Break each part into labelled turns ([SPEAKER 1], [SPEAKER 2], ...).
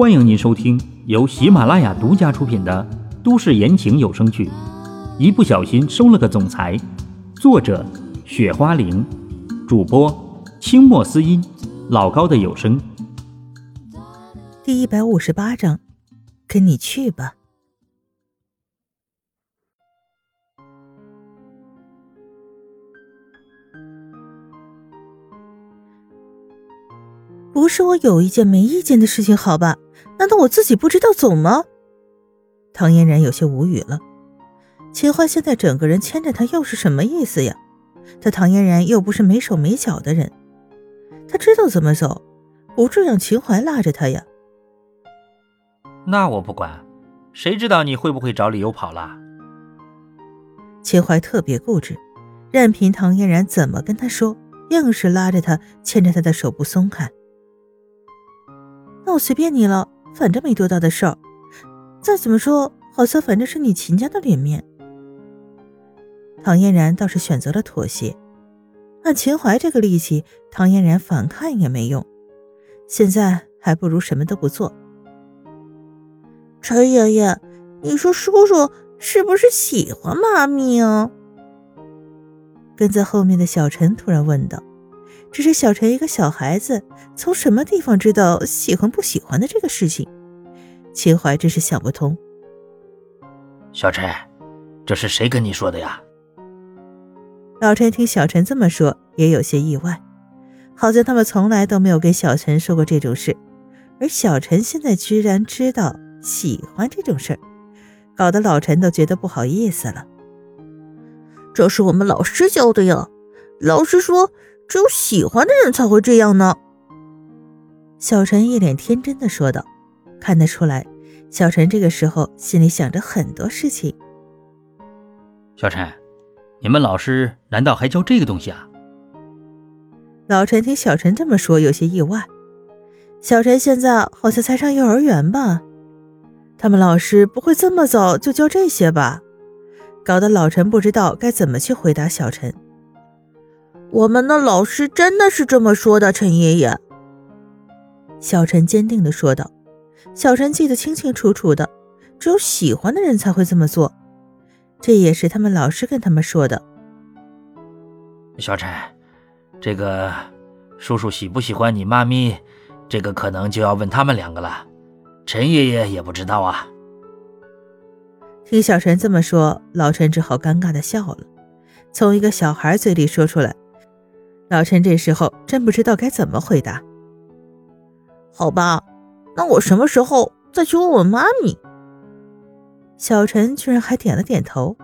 [SPEAKER 1] 欢迎您收听由喜马拉雅独家出品的都市言情有声剧《一不小心收了个总裁》，作者：雪花玲，主播：清墨思音，老高的有声。
[SPEAKER 2] 第一百五十八章，跟你去吧。不是我有意见没意见的事情，好吧？难道我自己不知道走吗？唐嫣然有些无语了。秦淮现在整个人牵着他，又是什么意思呀？他唐嫣然又不是没手没脚的人，他知道怎么走，不是让秦淮拉着他呀。
[SPEAKER 3] 那我不管，谁知道你会不会找理由跑了？
[SPEAKER 2] 秦淮特别固执，任凭唐嫣然怎么跟他说，硬是拉着他，牵着他的手不松开。那我随便你了，反正没多大的事儿。再怎么说，好像反正是你秦家的脸面。唐嫣然倒是选择了妥协。按秦淮这个力气，唐嫣然反抗也没用。现在还不如什么都不做。
[SPEAKER 4] 陈爷爷，你说叔叔是不是喜欢妈咪啊？
[SPEAKER 2] 跟在后面的小陈突然问道。只是小陈一个小孩子，从什么地方知道喜欢不喜欢的这个事情？秦淮真是想不通。
[SPEAKER 3] 小陈，这是谁跟你说的呀？
[SPEAKER 2] 老陈听小陈这么说，也有些意外，好像他们从来都没有跟小陈说过这种事，而小陈现在居然知道喜欢这种事儿，搞得老陈都觉得不好意思了。
[SPEAKER 4] 这是我们老师教的呀，老师说。只有喜欢的人才会这样呢。”
[SPEAKER 2] 小陈一脸天真的说道。看得出来，小陈这个时候心里想着很多事情。
[SPEAKER 3] 小陈，你们老师难道还教这个东西啊？
[SPEAKER 2] 老陈听小陈这么说，有些意外。小陈现在好像才上幼儿园吧？他们老师不会这么早就教这些吧？搞得老陈不知道该怎么去回答小陈。
[SPEAKER 4] 我们的老师真的是这么说的，陈爷爷。
[SPEAKER 2] 小陈坚定的说道。小陈记得清清楚楚的，只有喜欢的人才会这么做，这也是他们老师跟他们说的。
[SPEAKER 3] 小陈，这个叔叔喜不喜欢你妈咪，这个可能就要问他们两个了。陈爷爷也不知道啊。
[SPEAKER 2] 听小陈这么说，老陈只好尴尬的笑了，从一个小孩嘴里说出来。老陈这时候真不知道该怎么回答。
[SPEAKER 4] 好吧，那我什么时候再去问问妈咪？
[SPEAKER 2] 小陈居然还点了点头。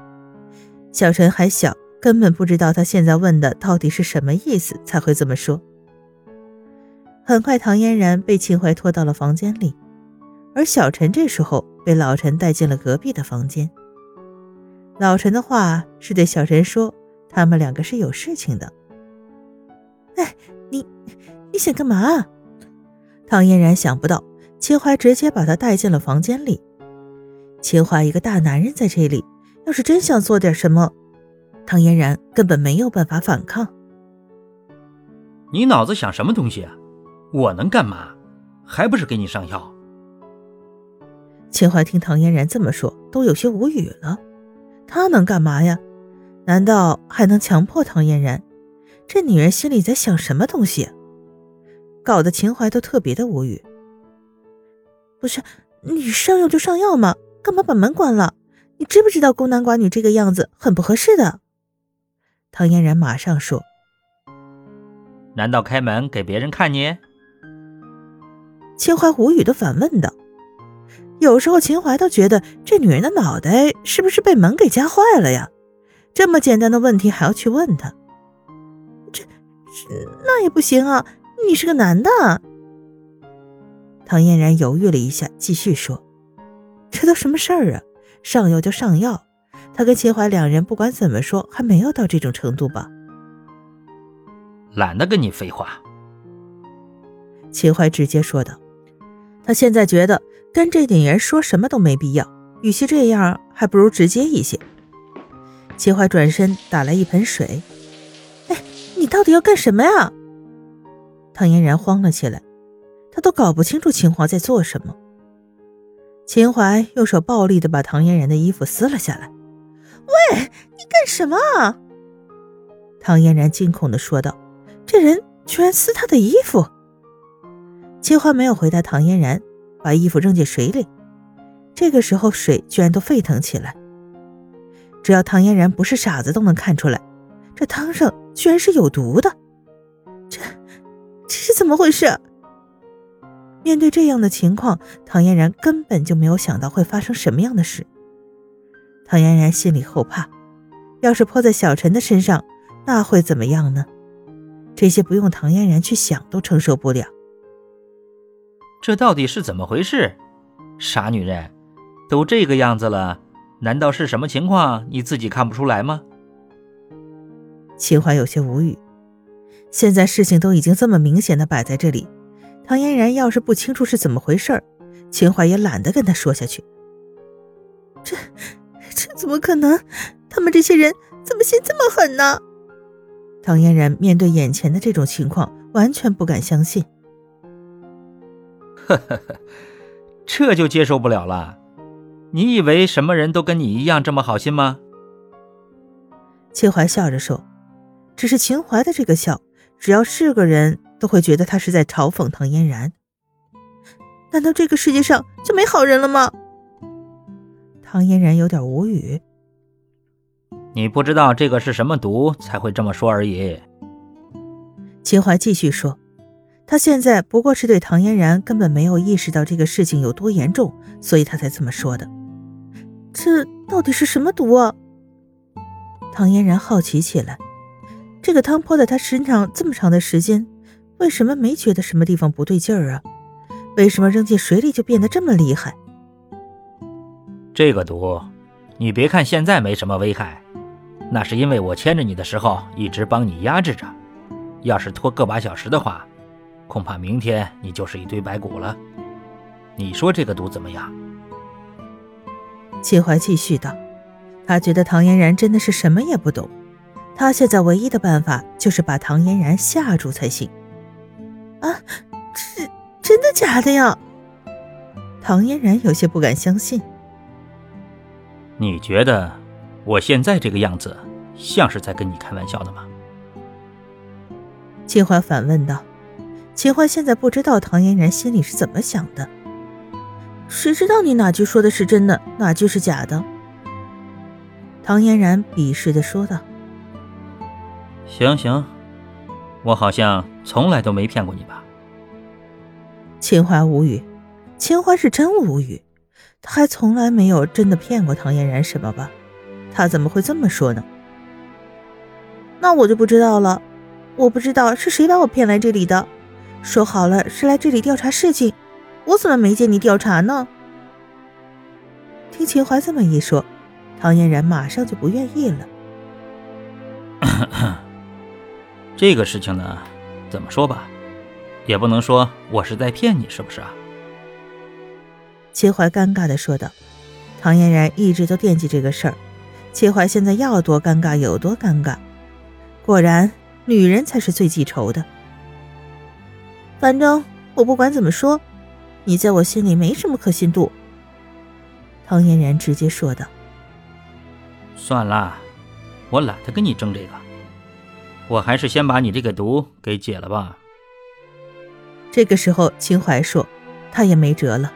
[SPEAKER 2] 小陈还小，根本不知道他现在问的到底是什么意思，才会这么说。很快，唐嫣然被秦淮拖到了房间里，而小陈这时候被老陈带进了隔壁的房间。老陈的话是对小陈说，他们两个是有事情的。哎，你你想干嘛？唐嫣然想不到，秦淮直接把她带进了房间里。秦淮一个大男人在这里，要是真想做点什么，唐嫣然根本没有办法反抗。
[SPEAKER 3] 你脑子想什么东西啊？我能干嘛？还不是给你上药？
[SPEAKER 2] 秦淮听唐嫣然这么说，都有些无语了。他能干嘛呀？难道还能强迫唐嫣然？这女人心里在想什么东西？搞得秦淮都特别的无语。不是你上药就上药嘛，干嘛把门关了？你知不知道孤男寡女这个样子很不合适的？唐嫣然马上说：“
[SPEAKER 3] 难道开门给别人看你？”
[SPEAKER 2] 秦淮无语的反问道。有时候秦淮都觉得这女人的脑袋是不是被门给夹坏了呀？这么简单的问题还要去问她？那也不行啊！你是个男的。唐嫣然犹豫了一下，继续说：“这都什么事儿啊？上药就上药。他跟秦淮两人不管怎么说，还没有到这种程度吧？”
[SPEAKER 3] 懒得跟你废话。
[SPEAKER 2] 秦淮直接说道：“他现在觉得跟这女人说什么都没必要，与其这样，还不如直接一些。”秦淮转身打来一盆水。你到底要干什么呀？唐嫣然慌了起来，她都搞不清楚秦淮在做什么，秦淮用手暴力的把唐嫣然的衣服撕了下来。
[SPEAKER 4] 喂，你干什么？
[SPEAKER 2] 唐嫣然惊恐的说道：“这人居然撕她的衣服！”秦淮没有回答唐嫣然，把衣服扔进水里。这个时候，水居然都沸腾起来。只要唐嫣然不是傻子，都能看出来，这汤上居然是有毒的。
[SPEAKER 4] 这，这是怎么回事？
[SPEAKER 2] 面对这样的情况，唐嫣然根本就没有想到会发生什么样的事。唐嫣然心里后怕，要是泼在小陈的身上，那会怎么样呢？这些不用唐嫣然去想都承受不了。
[SPEAKER 3] 这到底是怎么回事？傻女人，都这个样子了。难道是什么情况？你自己看不出来吗？
[SPEAKER 2] 秦淮有些无语。现在事情都已经这么明显的摆在这里，唐嫣然要是不清楚是怎么回事，秦淮也懒得跟他说下去。
[SPEAKER 4] 这这怎么可能？他们这些人怎么心这么狠呢？
[SPEAKER 2] 唐嫣然面对眼前的这种情况，完全不敢相信。
[SPEAKER 3] 呵呵呵，这就接受不了了。你以为什么人都跟你一样这么好心吗？
[SPEAKER 2] 秦淮笑着说：“只是秦淮的这个笑，只要是个人都会觉得他是在嘲讽唐嫣然。
[SPEAKER 4] 难道这个世界上就没好人了吗？”
[SPEAKER 2] 唐嫣然有点无语。
[SPEAKER 3] 你不知道这个是什么毒，才会这么说而已。
[SPEAKER 2] 秦淮继续说。他现在不过是对唐嫣然根本没有意识到这个事情有多严重，所以他才这么说的。
[SPEAKER 4] 这到底是什么毒啊？
[SPEAKER 2] 唐嫣然好奇起来。这个汤泼在他身上这么长的时间，为什么没觉得什么地方不对劲儿啊？为什么扔进水里就变得这么厉害？
[SPEAKER 3] 这个毒，你别看现在没什么危害，那是因为我牵着你的时候一直帮你压制着。要是拖个把小时的话。恐怕明天你就是一堆白骨了。你说这个毒怎么样？
[SPEAKER 2] 秦淮继续道：“他觉得唐嫣然真的是什么也不懂，他现在唯一的办法就是把唐嫣然吓住才行。”
[SPEAKER 4] 啊，是真的假的呀？
[SPEAKER 2] 唐嫣然有些不敢相信。
[SPEAKER 3] 你觉得我现在这个样子像是在跟你开玩笑的吗？
[SPEAKER 2] 秦淮反问道。秦淮现在不知道唐嫣然心里是怎么想的，
[SPEAKER 4] 谁知道你哪句说的是真的，哪句是假的？
[SPEAKER 2] 唐嫣然鄙视的说道。
[SPEAKER 3] 行行，我好像从来都没骗过你吧？
[SPEAKER 2] 秦淮无语，秦淮是真无语，他还从来没有真的骗过唐嫣然什么吧？他怎么会这么说呢？
[SPEAKER 4] 那我就不知道了，我不知道是谁把我骗来这里的。说好了是来这里调查事情，我怎么没见你调查呢？
[SPEAKER 2] 听秦淮这么一说，唐嫣然马上就不愿意了。
[SPEAKER 3] 这个事情呢，怎么说吧，也不能说我是在骗你，是不是啊？
[SPEAKER 2] 秦淮尴尬的说道。唐嫣然一直都惦记这个事儿，秦淮现在要多尴尬有多尴尬。果然，女人才是最记仇的。
[SPEAKER 4] 反正我不管怎么说，你在我心里没什么可信度。”
[SPEAKER 2] 唐嫣然直接说道。
[SPEAKER 3] “算了，我懒得跟你争这个，我还是先把你这个毒给解了吧。”
[SPEAKER 2] 这个时候，秦淮说：“他也没辙了，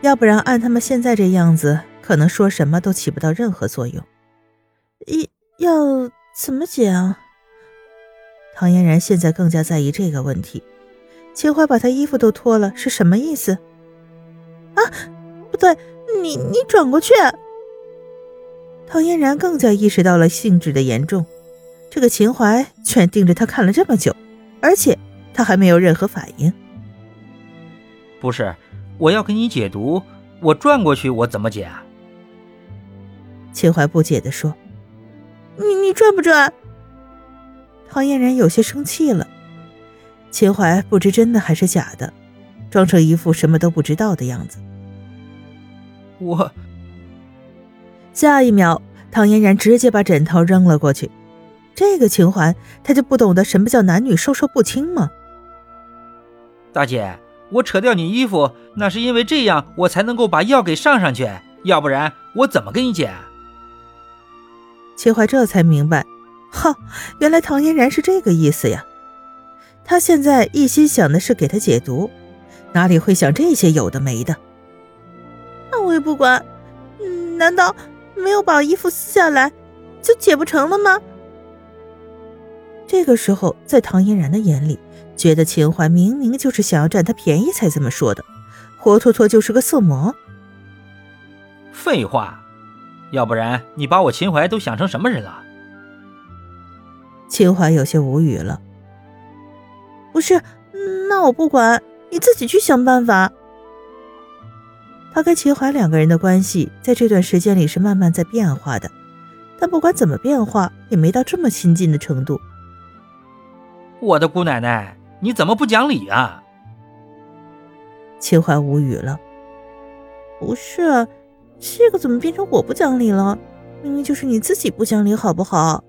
[SPEAKER 2] 要不然按他们现在这样子，可能说什么都起不到任何作用。
[SPEAKER 4] 要要怎么解啊？”
[SPEAKER 2] 唐嫣然现在更加在意这个问题。秦淮把他衣服都脱了，是什么意思？
[SPEAKER 4] 啊，不对，你你转过去。
[SPEAKER 2] 唐嫣然更加意识到了性质的严重。这个秦淮居然盯着他看了这么久，而且他还没有任何反应。
[SPEAKER 3] 不是，我要给你解毒，我转过去，我怎么解啊？
[SPEAKER 2] 秦淮不解地说：“
[SPEAKER 4] 你你转不转？”
[SPEAKER 2] 唐嫣然有些生气了，秦淮不知真的还是假的，装成一副什么都不知道的样子。
[SPEAKER 3] 我
[SPEAKER 2] 下一秒，唐嫣然直接把枕头扔了过去。这个秦淮，他就不懂得什么叫男女授受不亲吗？
[SPEAKER 3] 大姐，我扯掉你衣服，那是因为这样我才能够把药给上上去，要不然我怎么跟你解？
[SPEAKER 2] 秦淮这才明白，哈，原来唐嫣然是这个意思呀。他现在一心想的是给他解毒，哪里会想这些有的没的？
[SPEAKER 4] 那我也不管。嗯，难道没有把衣服撕下来就解不成了吗？
[SPEAKER 2] 这个时候，在唐嫣然的眼里，觉得秦淮明明就是想要占他便宜才这么说的，活脱脱就是个色魔。
[SPEAKER 3] 废话，要不然你把我秦淮都想成什么人了？
[SPEAKER 2] 秦淮有些无语了。
[SPEAKER 4] 不是，那我不管，你自己去想办法。
[SPEAKER 2] 他跟秦淮两个人的关系在这段时间里是慢慢在变化的，但不管怎么变化，也没到这么亲近的程度。
[SPEAKER 3] 我的姑奶奶，你怎么不讲理啊？
[SPEAKER 2] 秦淮无语了。
[SPEAKER 4] 不是，这个怎么变成我不讲理了？明明就是你自己不讲理，好不好？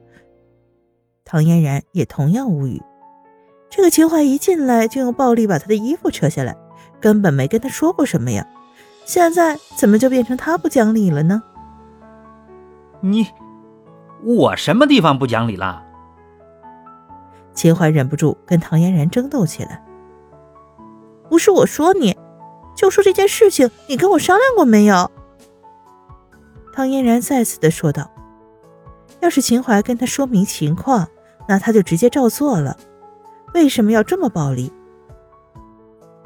[SPEAKER 2] 唐嫣然也同样无语。这个秦淮一进来就用暴力把他的衣服扯下来，根本没跟他说过什么呀，现在怎么就变成他不讲理了呢？
[SPEAKER 3] 你，我什么地方不讲理了？
[SPEAKER 2] 秦淮忍不住跟唐嫣然争斗起来。
[SPEAKER 4] 不是我说你，就说这件事情，你跟我商量过没有？
[SPEAKER 2] 唐嫣然再次的说道：“要是秦淮跟他说明情况，那他就直接照做了。为什么要这么暴力？”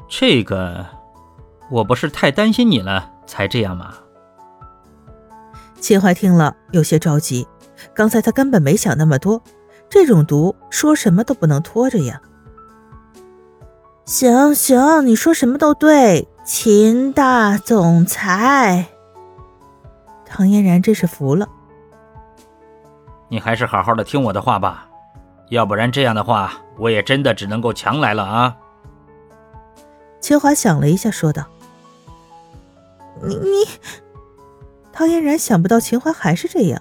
[SPEAKER 3] 这个，我不是太担心你了才这样吗？
[SPEAKER 2] 秦淮听了有些着急，刚才他根本没想那么多。这种毒说什么都不能拖着呀！
[SPEAKER 4] 行行，你说什么都对，秦大总裁。
[SPEAKER 2] 唐嫣然真是服了。
[SPEAKER 3] 你还是好好的听我的话吧，要不然这样的话，我也真的只能够强来了啊！
[SPEAKER 2] 秦华想了一下，说道：“
[SPEAKER 4] 你你……”
[SPEAKER 2] 唐嫣然想不到秦淮还是这样。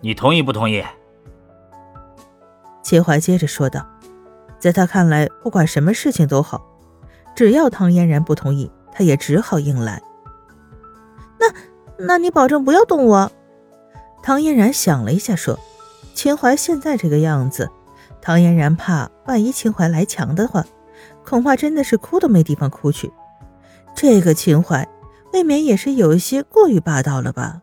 [SPEAKER 3] 你同意不同意？
[SPEAKER 2] 秦淮接着说道：“在他看来，不管什么事情都好，只要唐嫣然不同意，他也只好硬来。
[SPEAKER 4] 那，那你保证不要动我？”
[SPEAKER 2] 唐嫣然想了一下，说：“秦淮现在这个样子，唐嫣然怕万一秦淮来强的话，恐怕真的是哭都没地方哭去。这个秦淮，未免也是有一些过于霸道了吧？”